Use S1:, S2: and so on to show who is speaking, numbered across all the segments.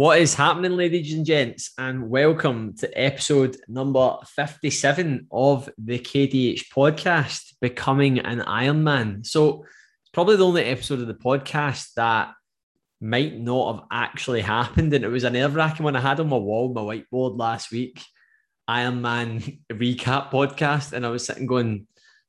S1: What is happening, ladies and gents, and welcome to episode number 57 of the KDH podcast, Becoming an Ironman. So, it's probably the only episode of the podcast that might not have actually happened. And it was a nerve wracking one I had on my wall, my whiteboard last week, Ironman recap podcast. And I was sitting going,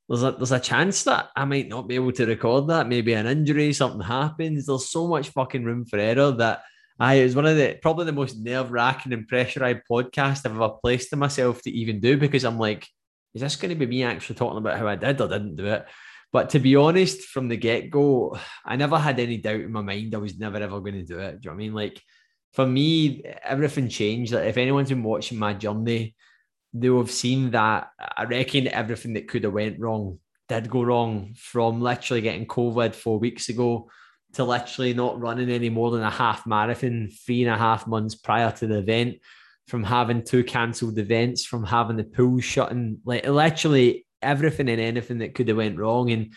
S1: there's a, there's a chance that I might not be able to record that. Maybe an injury, something happens. There's so much fucking room for error that I it was one of the probably the most nerve wracking and pressurized podcast I've ever placed to myself to even do because I'm like, is this going to be me actually talking about how I did or didn't do it? But to be honest, from the get go, I never had any doubt in my mind I was never ever going to do it. Do you know what I mean? Like for me, everything changed. Like if anyone's been watching my journey, they'll have seen that I reckon everything that could have went wrong did go wrong from literally getting COVID four weeks ago to literally not running any more than a half marathon three and a half months prior to the event, from having two cancelled events, from having the pool shutting, like literally everything and anything that could have went wrong. And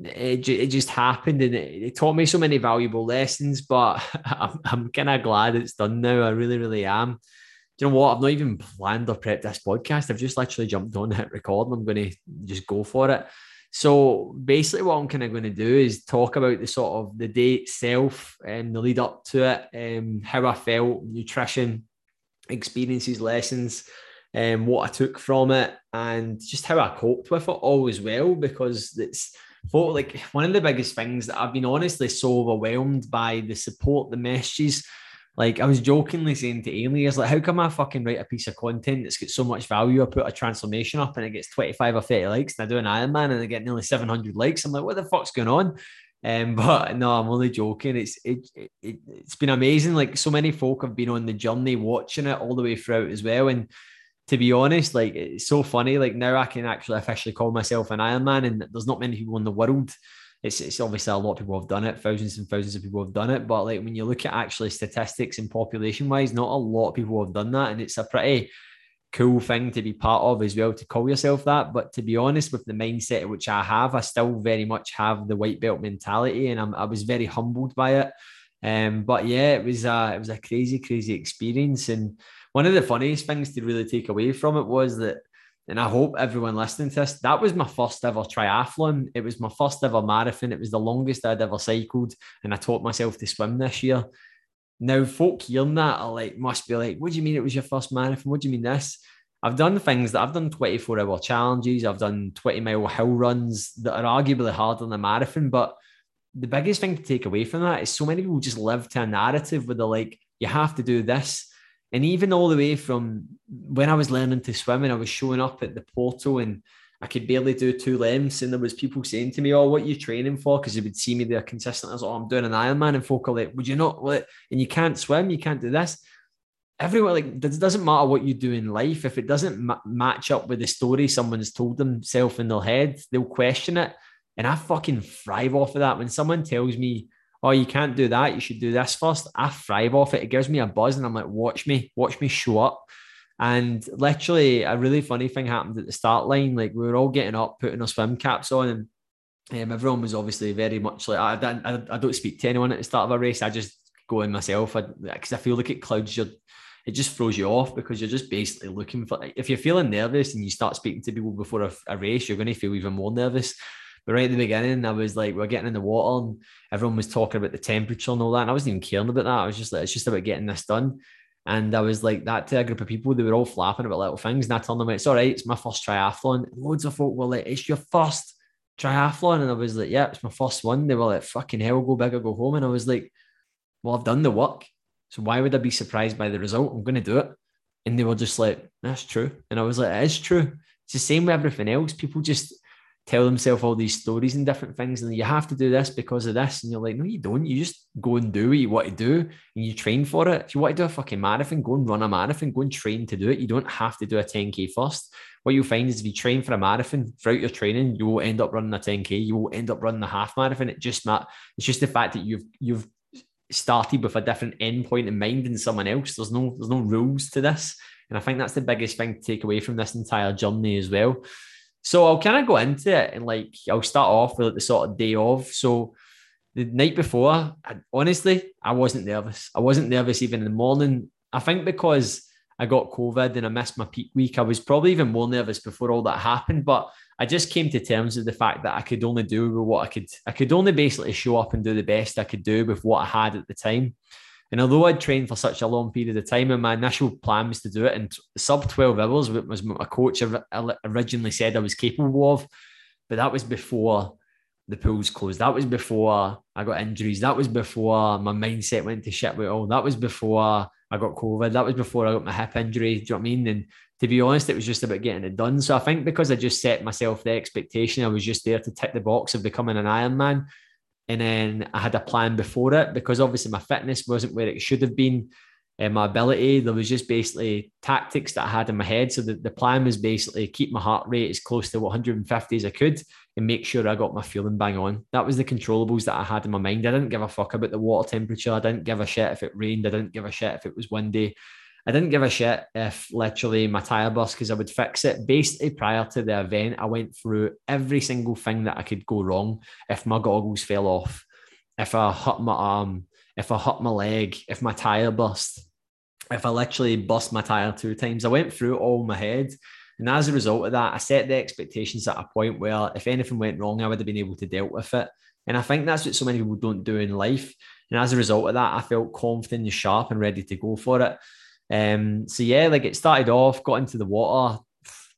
S1: it, it just happened and it, it taught me so many valuable lessons, but I'm, I'm kind of glad it's done now. I really, really am. Do you know what? I've not even planned or prepped this podcast. I've just literally jumped on, hit record, and I'm going to just go for it. So basically, what I'm kind of going to do is talk about the sort of the day itself and the lead up to it, um, how I felt, nutrition, experiences, lessons, and um, what I took from it, and just how I coped with it all as well. Because it's thought like one of the biggest things that I've been honestly so overwhelmed by the support, the messages like I was jokingly saying to aliens, like, how come I fucking write a piece of content that's got so much value? I put a transformation up and it gets 25 or 30 likes, and I do an Ironman and I get nearly 700 likes. I'm like, what the fuck's going on? Um, but no, I'm only joking. It's it, it, it has been amazing. Like so many folk have been on the journey watching it all the way throughout as well. And to be honest, like it's so funny. Like now I can actually officially call myself an Ironman, and there's not many people in the world it's, it's obviously a lot of people have done it, thousands and thousands of people have done it. But like when you look at actually statistics and population wise, not a lot of people have done that. And it's a pretty cool thing to be part of as well to call yourself that. But to be honest, with the mindset which I have, I still very much have the white belt mentality, and I'm, I was very humbled by it. Um, but yeah, it was a it was a crazy, crazy experience. And one of the funniest things to really take away from it was that and I hope everyone listening to this, that was my first ever triathlon. It was my first ever marathon. It was the longest I'd ever cycled. And I taught myself to swim this year. Now, folk hearing that are like, must be like, what do you mean it was your first marathon? What do you mean this? I've done things that I've done 24 hour challenges. I've done 20 mile hill runs that are arguably harder than a marathon. But the biggest thing to take away from that is so many people just live to a narrative where they're like, you have to do this and even all the way from when I was learning to swim and I was showing up at the portal and I could barely do two lengths. And there was people saying to me, Oh, what are you training for? Because they would see me there consistently. I was like, Oh, I'm doing an Ironman. And folk are like, Would you not? What? And you can't swim, you can't do this. Everyone, like, it doesn't matter what you do in life. If it doesn't ma- match up with the story someone's told themselves in their head, they'll question it. And I fucking thrive off of that. When someone tells me, oh, you can't do that. You should do this first. I thrive off it. It gives me a buzz, and I'm like, watch me, watch me show up. And literally, a really funny thing happened at the start line. Like we were all getting up, putting our swim caps on, and um, everyone was obviously very much like I, don't, I, I don't speak to anyone at the start of a race. I just go in myself because I, I, feel like it clouds your. It just throws you off because you're just basically looking for. If you're feeling nervous and you start speaking to people before a, a race, you're going to feel even more nervous. But right at the beginning, I was like, we're getting in the water and everyone was talking about the temperature and all that. And I wasn't even caring about that. I was just like, it's just about getting this done. And I was like that to a group of people. They were all flapping about little things. And I told them, it's all right. It's my first triathlon. Loads of folk were like, it's your first triathlon. And I was like, yeah, it's my first one. They were like, fucking hell, go big or go home. And I was like, well, I've done the work. So why would I be surprised by the result? I'm going to do it. And they were just like, that's true. And I was like, it is true. It's the same with everything else. People just, tell themselves all these stories and different things, and you have to do this because of this. And you're like, no, you don't. You just go and do what you want to do, and you train for it. If you want to do a fucking marathon, go and run a marathon, go and train to do it. You don't have to do a 10k first. What you'll find is if you train for a marathon throughout your training, you will end up running a 10k. You will end up running a half marathon. It just not. It's just the fact that you've you've started with a different endpoint in mind than someone else. There's no there's no rules to this, and I think that's the biggest thing to take away from this entire journey as well. So I'll kind of go into it and like I'll start off with like the sort of day of. So the night before, I, honestly, I wasn't nervous. I wasn't nervous even in the morning. I think because I got COVID and I missed my peak week, I was probably even more nervous before all that happened. But I just came to terms with the fact that I could only do with what I could. I could only basically show up and do the best I could do with what I had at the time. And although I'd trained for such a long period of time, and my initial plan was to do it in sub 12 hours, which was my coach originally said I was capable of. But that was before the pools closed. That was before I got injuries. That was before my mindset went to shit with all. That was before I got COVID. That was before I got my hip injury. Do you know what I mean? And to be honest, it was just about getting it done. So I think because I just set myself the expectation, I was just there to tick the box of becoming an Ironman. And then I had a plan before it because obviously my fitness wasn't where it should have been. And my ability, there was just basically tactics that I had in my head. So the, the plan was basically keep my heart rate as close to 150 as I could and make sure I got my fueling bang on. That was the controllables that I had in my mind. I didn't give a fuck about the water temperature. I didn't give a shit if it rained. I didn't give a shit if it was windy. I didn't give a shit if literally my tire burst because I would fix it. Basically, prior to the event, I went through every single thing that I could go wrong. If my goggles fell off, if I hurt my arm, if I hurt my leg, if my tire burst, if I literally bust my tire two times, I went through all my head. And as a result of that, I set the expectations at a point where if anything went wrong, I would have been able to deal with it. And I think that's what so many people don't do in life. And as a result of that, I felt confident and sharp and ready to go for it. Um, so yeah, like it started off, got into the water.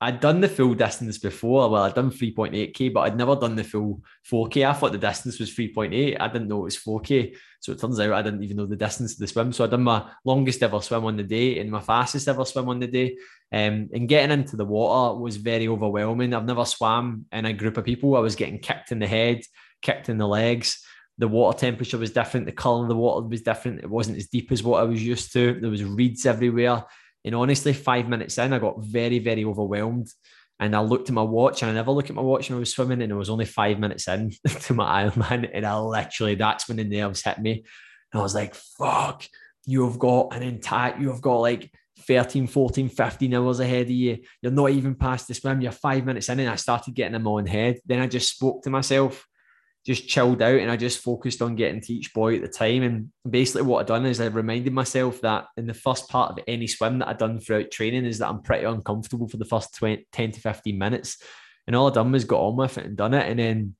S1: I'd done the full distance before. Well, I'd done 3.8k, but I'd never done the full 4k. I thought the distance was 3.8. I didn't know it was 4k. So it turns out I didn't even know the distance of the swim. So I done my longest ever swim on the day and my fastest ever swim on the day. Um, and getting into the water was very overwhelming. I've never swam in a group of people. I was getting kicked in the head, kicked in the legs the water temperature was different, the colour of the water was different. It wasn't as deep as what I was used to. There was reeds everywhere. And honestly, five minutes in, I got very, very overwhelmed. And I looked at my watch, and I never look at my watch when I was swimming, and it was only five minutes in to my Ironman. And I literally, that's when the nerves hit me. And I was like, fuck, you've got an entire, you've got like 13, 14, 15 hours ahead of you. You're not even past the swim. You're five minutes in, and I started getting in my own head. Then I just spoke to myself just chilled out and I just focused on getting to each buoy at the time. And basically, what I'd done is I reminded myself that in the first part of any swim that I'd done throughout training is that I'm pretty uncomfortable for the first 20, 10 to 15 minutes. And all I done was got on with it and done it. And then,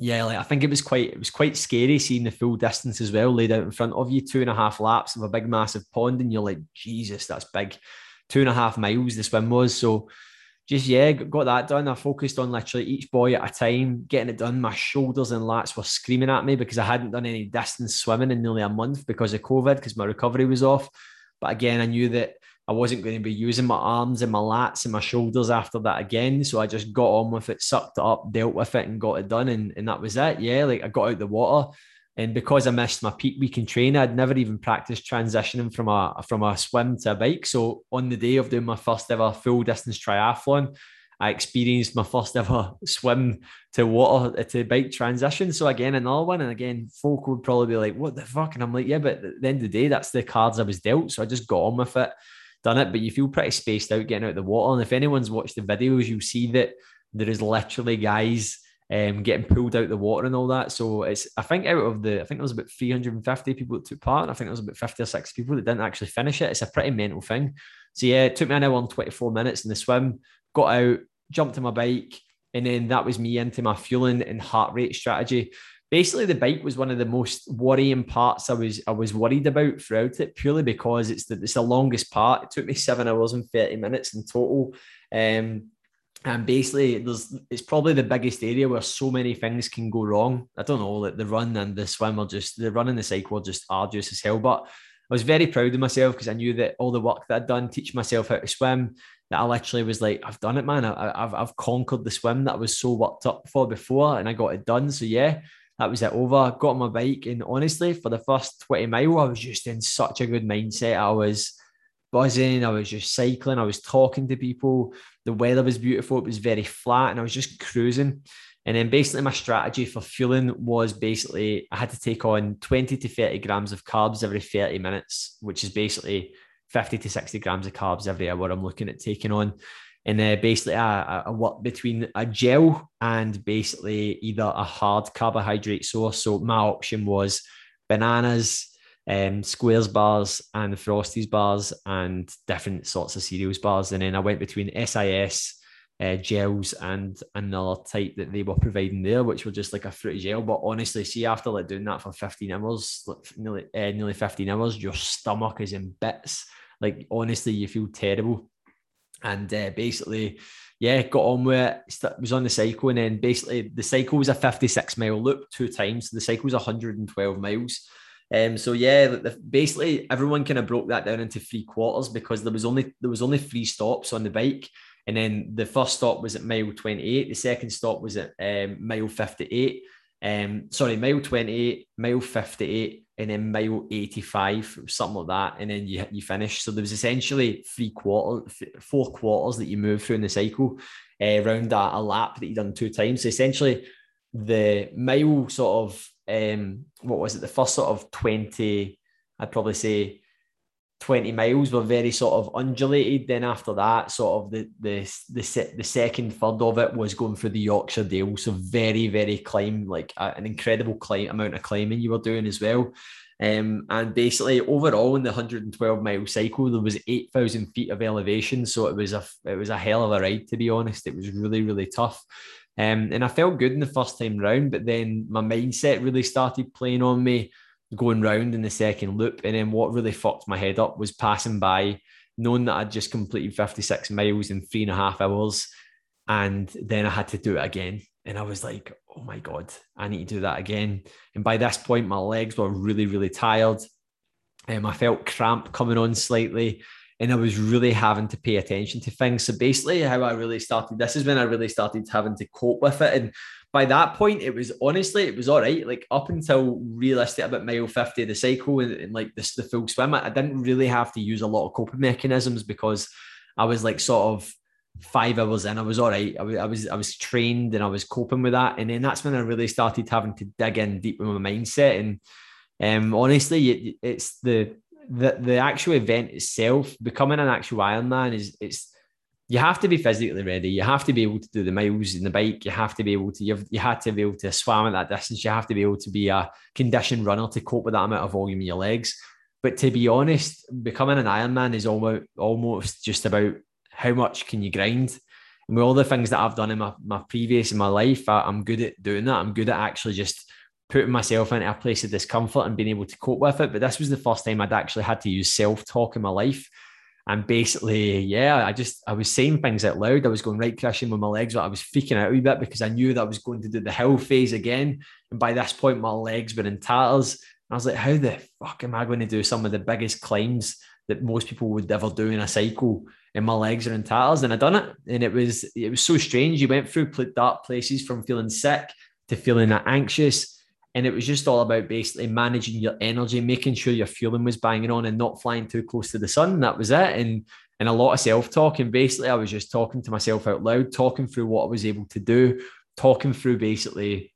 S1: yeah, like I think it was quite it was quite scary seeing the full distance as well laid out in front of you, two and a half laps of a big massive pond, and you're like, Jesus, that's big. Two and a half miles the swim was. So just yeah, got that done. I focused on literally each buoy at a time, getting it done. My shoulders and lats were screaming at me because I hadn't done any distance swimming in nearly a month because of COVID, because my recovery was off. But again, I knew that I wasn't going to be using my arms and my lats and my shoulders after that again. So I just got on with it, sucked it up, dealt with it, and got it done. And, and that was it. Yeah, like I got out the water. And because I missed my peak week in training, I'd never even practiced transitioning from a from a swim to a bike. So on the day of doing my first ever full distance triathlon, I experienced my first ever swim to water to bike transition. So again, another one. And again, folk would probably be like, what the fuck? And I'm like, yeah, but at the end of the day, that's the cards I was dealt. So I just got on with it, done it. But you feel pretty spaced out getting out of the water. And if anyone's watched the videos, you'll see that there is literally guys um, getting pulled out the water and all that. So it's I think out of the I think there was about 350 people that took part. And I think there was about 50 or 60 people that didn't actually finish it. It's a pretty mental thing. So yeah, it took me an hour and 24 minutes in the swim, got out, jumped on my bike, and then that was me into my fueling and heart rate strategy. Basically, the bike was one of the most worrying parts I was I was worried about throughout it, purely because it's the it's the longest part. It took me seven hours and 30 minutes in total. Um, and basically, there's it's probably the biggest area where so many things can go wrong. I don't know, like the run and the swim are just the run and the cycle are just arduous as hell. But I was very proud of myself because I knew that all the work that I'd done, teach myself how to swim, that I literally was like, I've done it, man. I, have I've conquered the swim that I was so worked up for before, and I got it done. So yeah, that was it over. Got on my bike, and honestly, for the first 20 mile, I was just in such a good mindset. I was I was just cycling. I was talking to people. The weather was beautiful. It was very flat, and I was just cruising. And then basically, my strategy for fueling was basically I had to take on 20 to 30 grams of carbs every 30 minutes, which is basically 50 to 60 grams of carbs every hour I'm looking at taking on. and basically a, a, what between a gel and basically either a hard carbohydrate source. So my option was bananas, um, squares bars, and frosties bars, and different sorts of cereals bars. And then I went between SIS. Uh, gels and another type that they were providing there, which were just like a fruity gel. But honestly, see after like doing that for 15 hours, like nearly uh, nearly 15 hours, your stomach is in bits. Like honestly, you feel terrible and uh, basically, yeah, got on with it. Was on the cycle, and then basically the cycle was a 56 mile loop two times. The cycle was 112 miles. Um, so yeah, the, basically everyone kind of broke that down into three quarters because there was only there was only three stops on the bike, and then the first stop was at mile 28, the second stop was at um, mile 58, um, sorry, mile 28, mile 58, and then mile 85, something like that. And then you, you finish. So there was essentially three quarters, four quarters that you move through in the cycle uh, around a, a lap that you done two times. So essentially, the mile sort of, um, what was it, the first sort of 20, I'd probably say 20 miles were very sort of undulated. Then after that, sort of the the the, the second third of it was going through the Yorkshire Dale. So very, very climb, like an incredible climb amount of climbing you were doing as well. Um, and basically overall in the 112 mile cycle, there was 8,000 feet of elevation. So it was a it was a hell of a ride, to be honest. It was really, really tough. Um, and I felt good in the first time round, but then my mindset really started playing on me going round in the second loop. And then what really fucked my head up was passing by, knowing that I'd just completed 56 miles in three and a half hours. And then I had to do it again. And I was like, oh my God, I need to do that again. And by this point, my legs were really, really tired. Um, I felt cramp coming on slightly. And I was really having to pay attention to things. So basically, how I really started this is when I really started having to cope with it. And by that point, it was honestly, it was all right. Like up until realistic about mile 50 of the cycle and, and like this, the full swim, I, I didn't really have to use a lot of coping mechanisms because I was like sort of five hours in, I was all right. I was, I was, I was trained and I was coping with that. And then that's when I really started having to dig in deep with my mindset. And um, honestly, it, it's the, the, the actual event itself, becoming an actual Ironman is, it's, you have to be physically ready. You have to be able to do the miles in the bike. You have to be able to, you've, you had to be able to swim at that distance. You have to be able to be a conditioned runner to cope with that amount of volume in your legs. But to be honest, becoming an Ironman is almost, almost just about how much can you grind. And with all the things that I've done in my, my previous in my life, I, I'm good at doing that. I'm good at actually just putting myself into a place of discomfort and being able to cope with it. But this was the first time I'd actually had to use self talk in my life and basically, yeah, I just I was saying things out loud. I was going right crashing with my legs, but I was freaking out a bit because I knew that I was going to do the hill phase again. And by this point, my legs were in tatters. I was like, how the fuck am I going to do some of the biggest climbs that most people would ever do in a cycle? And my legs are in tatters. And I done it. And it was it was so strange. You went through dark places from feeling sick to feeling anxious and it was just all about basically managing your energy, making sure your fueling was banging on and not flying too close to the sun. That was it. And and a lot of self-talk. And basically I was just talking to myself out loud, talking through what I was able to do, talking through basically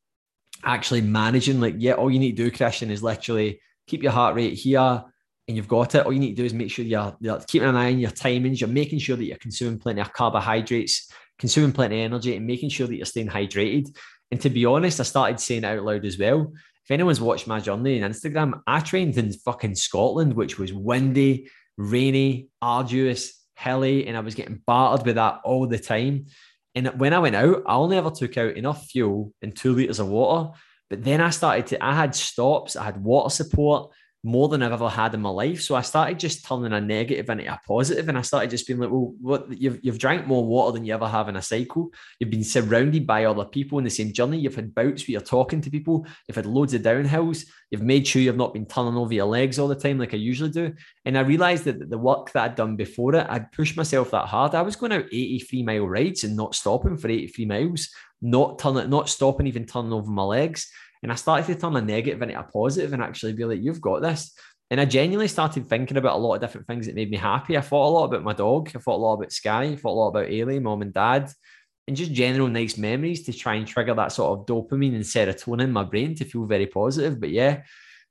S1: actually managing like, yeah, all you need to do, Christian, is literally keep your heart rate here and you've got it. All you need to do is make sure you're, you're keeping an eye on your timings, you're making sure that you're consuming plenty of carbohydrates, consuming plenty of energy, and making sure that you're staying hydrated. And to be honest, I started saying it out loud as well. If anyone's watched my journey on Instagram, I trained in fucking Scotland, which was windy, rainy, arduous, hilly, and I was getting battered with that all the time. And when I went out, I only ever took out enough fuel and two liters of water. But then I started to, I had stops, I had water support, more than I've ever had in my life. So I started just turning a negative into a positive, and I started just being like, "Well, what you've you've drank more water than you ever have in a cycle. You've been surrounded by other people in the same journey. You've had bouts where you're talking to people. You've had loads of downhills. You've made sure you've not been turning over your legs all the time like I usually do. And I realized that the work that I'd done before it, I'd pushed myself that hard. I was going out 83 mile rides and not stopping for 83 miles, not turning, not stopping, even turning over my legs. And I started to turn a negative into a positive and actually be like, you've got this. And I genuinely started thinking about a lot of different things that made me happy. I thought a lot about my dog. I thought a lot about Sky. I thought a lot about Ailey, mom and dad, and just general nice memories to try and trigger that sort of dopamine and serotonin in my brain to feel very positive. But yeah,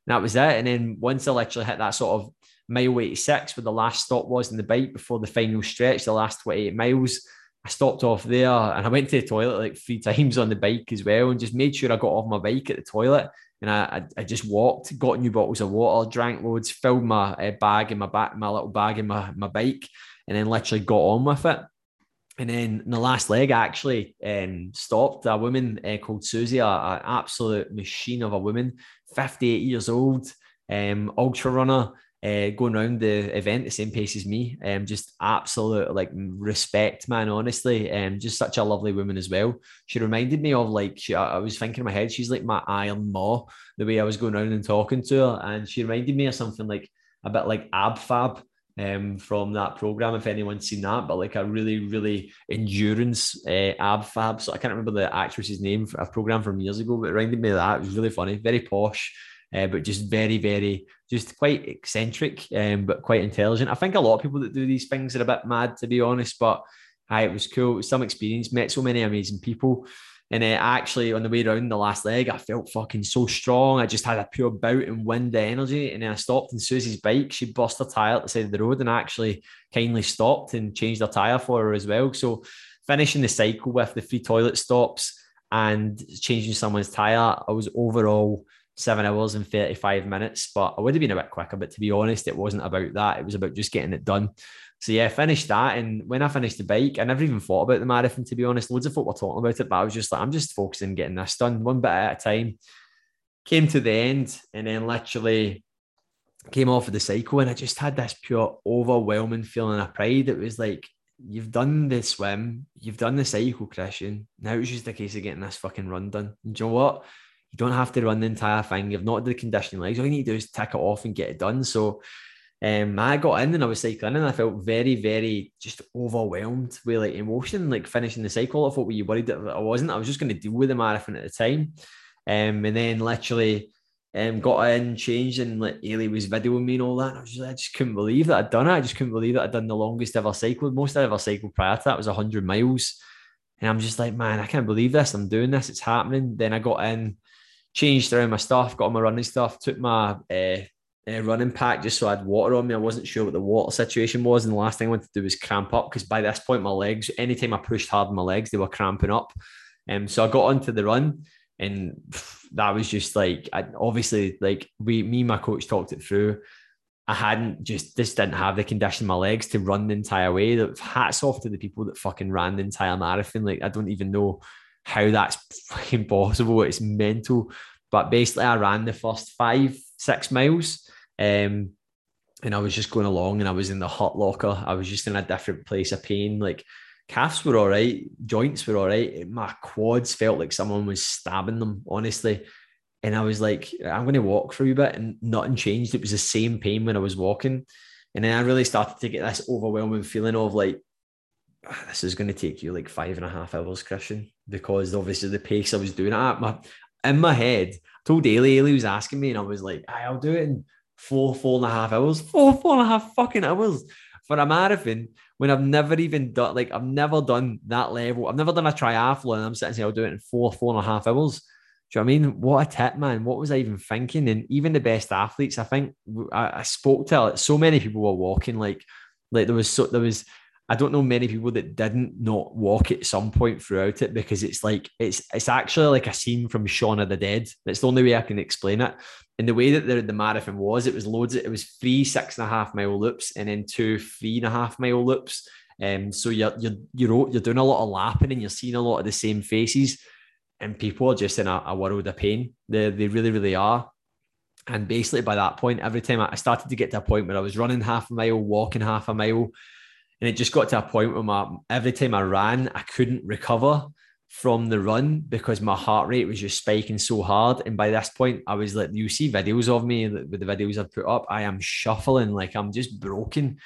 S1: that was it. And then once I literally hit that sort of mile 86, where the last stop was in the bike before the final stretch, the last 28 miles, I stopped off there and I went to the toilet like three times on the bike as well and just made sure I got off my bike at the toilet. And I, I, just walked, got new bottles of water, drank loads, filled my uh, bag in my back, my little bag in my, my bike, and then literally got on with it. And then the last leg, I actually um, stopped a woman uh, called Susie, an absolute machine of a woman, 58 years old, um, ultra runner, uh, going around the event the same pace as me. Um, just absolute like respect, man. Honestly, um, just such a lovely woman as well. She reminded me of like she, I was thinking in my head, she's like my Iron Ma. The way I was going around and talking to her, and she reminded me of something like a bit like Ab Fab. Um, from that program, if anyone's seen that, but like a really, really endurance uh, ab fab. So I can't remember the actress's name for a program from years ago, but it reminded me of that. It was really funny, very posh, uh, but just very, very, just quite eccentric, um, but quite intelligent. I think a lot of people that do these things are a bit mad, to be honest, but hi, it was cool. It was some experience, met so many amazing people. And uh, actually, on the way around the last leg, I felt fucking so strong. I just had a pure bout and wind energy. And then I stopped in Susie's bike. She bust her tire at the side of the road and actually kindly stopped and changed her tire for her as well. So, finishing the cycle with the three toilet stops and changing someone's tire, I was overall seven hours and 35 minutes, but I would have been a bit quicker. But to be honest, it wasn't about that. It was about just getting it done. So yeah, finished that. And when I finished the bike, I never even thought about the marathon, to be honest. Loads of folk were talking about it, but I was just like, I'm just focusing on getting this done one bit at a time. Came to the end and then literally came off of the cycle and I just had this pure overwhelming feeling of pride. It was like, you've done the swim, you've done the cycle, Christian. Now it's just a case of getting this fucking run done. And you know what? You don't have to run the entire thing. You've not done the conditioning legs. All you need to do is tick it off and get it done. So um, I got in and I was cycling and I felt very, very just overwhelmed with like emotion, like finishing the cycle. I thought, were you worried that I wasn't? I was just going to deal with the marathon at the time. Um, and then literally um, got in, changed, and like Ailey was videoing me and all that. And I was just, I just couldn't believe that I'd done it. I just couldn't believe that I'd done the longest ever cycle. Most I ever cycled prior to that was 100 miles. And I'm just like, man, I can't believe this. I'm doing this. It's happening. Then I got in, changed around my stuff, got all my running stuff, took my uh, uh, running pack just so I had water on me. I wasn't sure what the water situation was. And the last thing I wanted to do was cramp up because by this point, my legs, anytime I pushed hard on my legs, they were cramping up. Um, so I got onto the run and that was just like, I, obviously, like we, me, my coach talked it through. I hadn't just just didn't have the condition in my legs to run the entire way. Hats off to the people that fucking ran the entire marathon. Like I don't even know how that's fucking possible. It's mental. But basically, I ran the first five, six miles. Um, and I was just going along and I was in the hurt locker. I was just in a different place of pain. Like calves were all right, joints were all right. My quads felt like someone was stabbing them, honestly. And I was like, I'm going to walk for a bit, and nothing changed. It was the same pain when I was walking. And then I really started to get this overwhelming feeling of like, ah, this is going to take you like five and a half hours, Christian, because obviously the pace I was doing it at. My, in my head, I told Ailey, Ailey was asking me, and I was like, I'll do it in four, four and a half hours, four, four and a half fucking hours for a marathon when I've never even done, like, I've never done that level. I've never done a triathlon. I'm sitting saying I'll do it in four, four and a half hours. Do you know what I mean? What a tip, man. What was I even thinking? And even the best athletes, I think I, I spoke to like, so many people were walking like, like there was so there was I don't know many people that didn't not walk at some point throughout it because it's like it's it's actually like a scene from Shaun of the Dead. That's the only way I can explain it. And the way that the, the marathon was, it was loads. Of, it was three six and a half mile loops and then two three and a half mile loops. Um, so you're you're you're you're doing a lot of lapping and you're seeing a lot of the same faces, and people are just in a, a world of pain. They they really really are. And basically by that point, every time I started to get to a point where I was running half a mile, walking half a mile and it just got to a point where my every time I ran, I couldn't recover from the run because my heart rate was just spiking so hard. And by this point, I was like, you see videos of me with the videos I've put up, I am shuffling, like I'm just broken.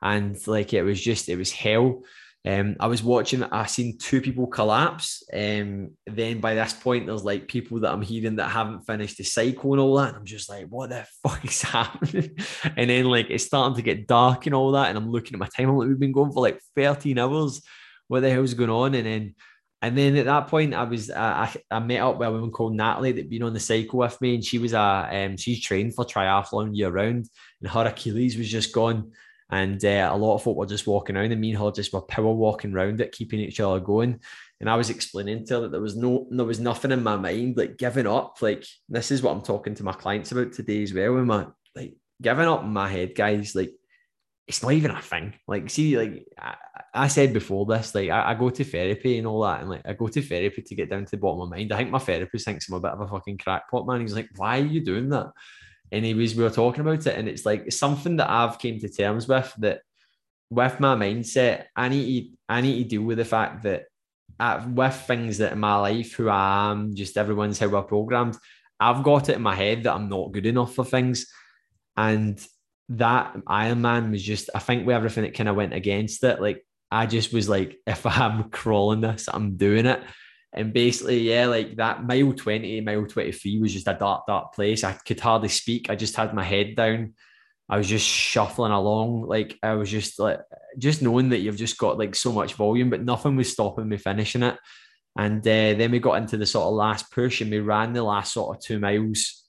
S1: And like it was just, it was hell. Um, I was watching, I seen two people collapse. Um, then by this point, there's like people that I'm hearing that haven't finished the cycle and all that. And I'm just like, what the fuck is happening? and then like it's starting to get dark and all that. And I'm looking at my time. I'm like, we've been going for like 13 hours. What the hell's going on? And then and then at that point, I was I, I met up with a woman called Natalie that been on the cycle with me, and she was a um, she's trained for triathlon year round, and her Achilles was just gone And uh, a lot of folk were just walking around, and me and her just were power walking around it, keeping each other going. And I was explaining to her that there was no, there was nothing in my mind like giving up. Like this is what I'm talking to my clients about today as well. And my like giving up in my head, guys. Like it's not even a thing. Like, see, like I, I said before this, like I, I, go to therapy and all that, and like I go to therapy to get down to the bottom of my mind. I think my therapist thinks I'm a bit of a fucking crackpot, man. He's like, why are you doing that? Anyways, we were talking about it, and it's like something that I've came to terms with that with my mindset, I need to, I need to deal with the fact that with things that in my life, who I am, just everyone's how we're programmed, I've got it in my head that I'm not good enough for things. And that Iron Man was just, I think with everything that kind of went against it, like I just was like, if I'm crawling this, I'm doing it. And basically, yeah, like that mile 20, mile 23 was just a dark, dark place. I could hardly speak. I just had my head down. I was just shuffling along. Like I was just like just knowing that you've just got like so much volume, but nothing was stopping me finishing it. And uh, then we got into the sort of last push and we ran the last sort of two miles.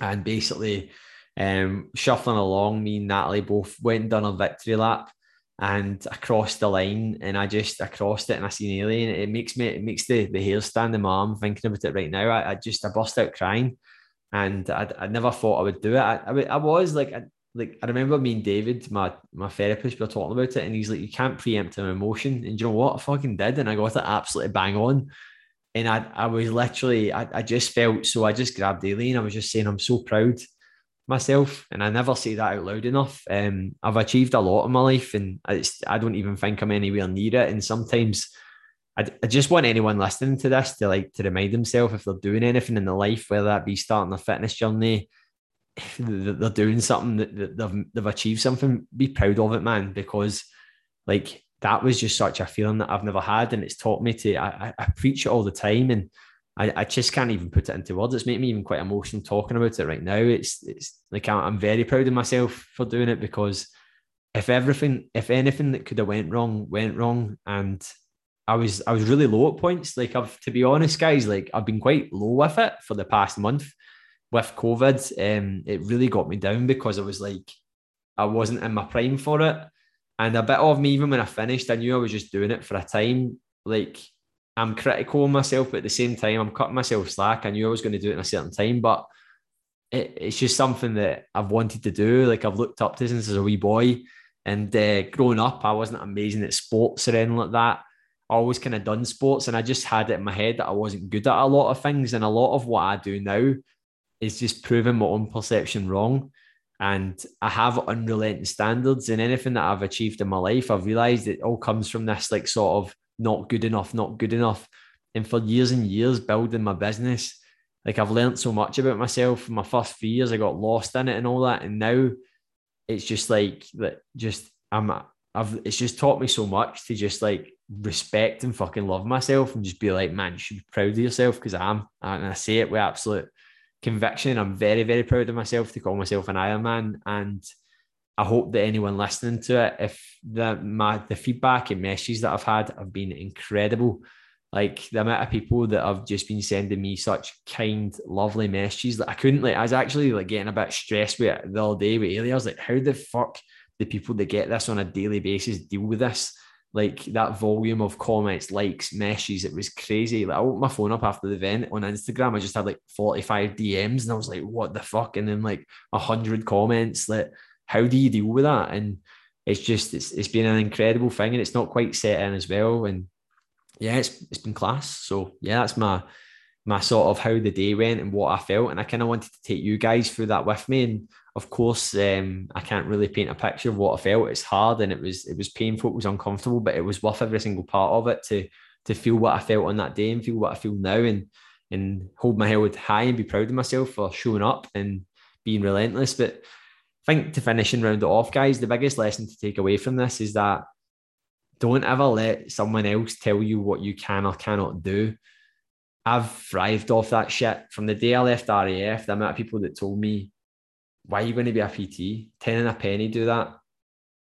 S1: And basically, um, shuffling along, me and Natalie both went and done a victory lap. And I crossed the line and I just I crossed it and I seen Alien. It makes me it makes the, the hair stand in my arm thinking about it right now. I, I just I burst out crying and I, I never thought I would do it. I, I, I was like, I, like I remember me and David, my my therapist, we were talking about it, and he's like, "You can't preempt an emotion." And you know what? I fucking did, and I got it absolutely bang on. And I, I was literally, I, I just felt so. I just grabbed Aileen. I was just saying, I'm so proud myself, and I never say that out loud enough. Um, I've achieved a lot in my life, and I, don't even think I'm anywhere near it. And sometimes, I, I just want anyone listening to this to like to remind themselves if they're doing anything in their life, whether that be starting a fitness journey they're doing something that they've, they've achieved something, be proud of it, man, because like that was just such a feeling that I've never had. And it's taught me to, I, I preach it all the time and I, I just can't even put it into words. It's made me even quite emotional talking about it right now. It's, it's like, I'm very proud of myself for doing it because if everything, if anything that could have went wrong, went wrong. And I was, I was really low at points. Like I've, to be honest, guys, like I've been quite low with it for the past month with COVID, um, it really got me down because I was like, I wasn't in my prime for it. And a bit of me, even when I finished, I knew I was just doing it for a time. Like, I'm critical of myself, but at the same time, I'm cutting myself slack. I knew I was going to do it in a certain time, but it, it's just something that I've wanted to do. Like, I've looked up to since as a wee boy. And uh, growing up, I wasn't amazing at sports or anything like that. I always kind of done sports, and I just had it in my head that I wasn't good at a lot of things. And a lot of what I do now is just proving my own perception wrong. And I have unrelenting standards in anything that I've achieved in my life. I've realized it all comes from this like sort of not good enough, not good enough. And for years and years building my business, like I've learned so much about myself. In my first few years, I got lost in it and all that. And now it's just like that, just I'm I've it's just taught me so much to just like respect and fucking love myself and just be like, man, you should be proud of yourself because I am. And I say it with absolute conviction. I'm very, very proud of myself to call myself an Ironman. And I hope that anyone listening to it, if the my the feedback and messages that I've had have been incredible. Like the amount of people that have just been sending me such kind, lovely messages that I couldn't like. I was actually like getting a bit stressed with it the other day with Ailey. I was like, how the fuck the people that get this on a daily basis deal with this? like that volume of comments, likes, meshes, it was crazy. Like I opened my phone up after the event on Instagram, I just had like 45 DMs and I was like, what the fuck? And then like hundred comments. Like, how do you deal with that? And it's just it's it's been an incredible thing and it's not quite set in as well. And yeah, it's it's been class. So yeah, that's my my sort of how the day went and what I felt. And I kind of wanted to take you guys through that with me. And of course, um, I can't really paint a picture of what I felt. It's hard and it was it was painful, it was uncomfortable, but it was worth every single part of it to to feel what I felt on that day and feel what I feel now and and hold my head high and be proud of myself for showing up and being relentless. But I think to finish and round it off, guys, the biggest lesson to take away from this is that don't ever let someone else tell you what you can or cannot do I've thrived off that shit from the day I left RAF. The amount of people that told me, "Why are you going to be a PT? Ten and a penny, do that."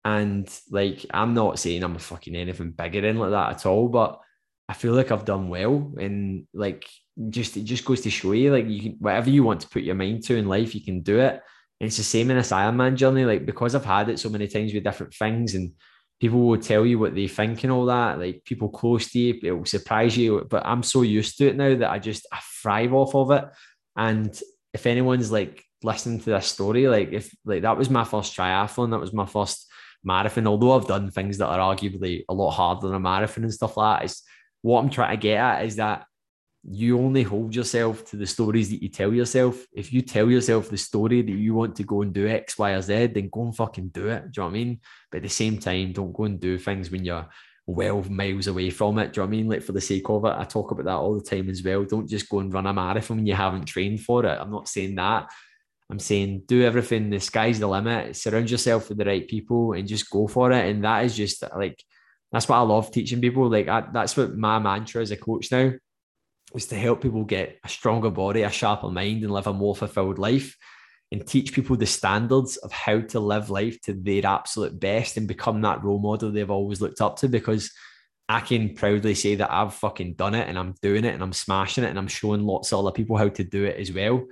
S1: And like, I'm not saying I'm a fucking anything bigger in like that at all, but I feel like I've done well. And like, just it just goes to show you, like, you can whatever you want to put your mind to in life, you can do it. It's the same in this Ironman journey. Like because I've had it so many times with different things and people will tell you what they think and all that. Like people close to you, it will surprise you. But I'm so used to it now that I just I thrive off of it. And if anyone's like listening to this story, like if like that was my first triathlon, that was my first marathon. Although I've done things that are arguably a lot harder than a marathon and stuff like that, is what I'm trying to get at is that you only hold yourself to the stories that you tell yourself. If you tell yourself the story that you want to go and do X, Y, or Z, then go and fucking do it. Do you know what I mean? But at the same time, don't go and do things when you're well miles away from it. Do you know what I mean? Like for the sake of it, I talk about that all the time as well. Don't just go and run a marathon when you haven't trained for it. I'm not saying that. I'm saying do everything. The sky's the limit. Surround yourself with the right people and just go for it. And that is just like that's what I love teaching people. Like I, that's what my mantra as a coach now is to help people get a stronger body, a sharper mind, and live a more fulfilled life and teach people the standards of how to live life to their absolute best and become that role model they've always looked up to because I can proudly say that I've fucking done it and I'm doing it and I'm smashing it and I'm showing lots of other people how to do it as well.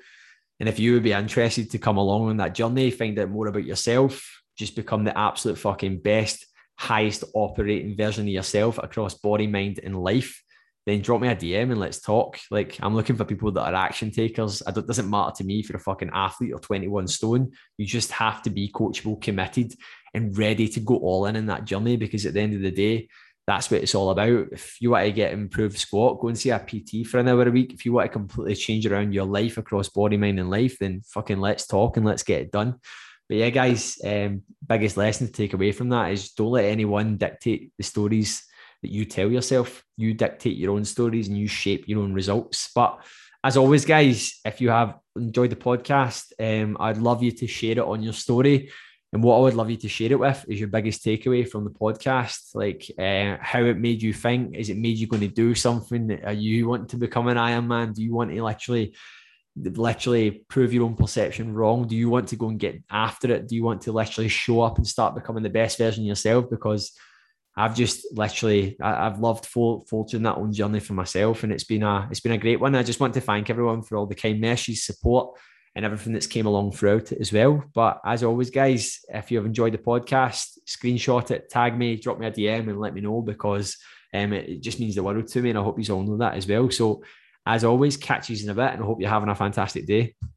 S1: And if you would be interested to come along on that journey, find out more about yourself, just become the absolute fucking best, highest operating version of yourself across body, mind, and life then drop me a DM and let's talk. Like I'm looking for people that are action takers. It doesn't matter to me if you're a fucking athlete or 21 stone. You just have to be coachable, committed, and ready to go all in in that journey. Because at the end of the day, that's what it's all about. If you want to get improved squat, go and see a PT for an hour a week. If you want to completely change around your life across body, mind, and life, then fucking let's talk and let's get it done. But yeah, guys, um, biggest lesson to take away from that is don't let anyone dictate the stories that you tell yourself. You dictate your own stories and you shape your own results. But as always, guys, if you have enjoyed the podcast, um, I'd love you to share it on your story. And what I would love you to share it with is your biggest takeaway from the podcast, like uh, how it made you think. Is it made you going to do something? Are you want to become an Ironman? Do you want to literally, literally prove your own perception wrong? Do you want to go and get after it? Do you want to literally show up and start becoming the best version yourself? Because I've just literally I, have loved forging that own journey for myself, and it's been a it's been a great one. I just want to thank everyone for all the kind messages, support, and everything that's came along throughout it as well. But as always, guys, if you have enjoyed the podcast, screenshot it, tag me, drop me a DM, and let me know because um, it, it just means the world to me, and I hope you all know that as well. So, as always, catch you in a bit, and I hope you're having a fantastic day.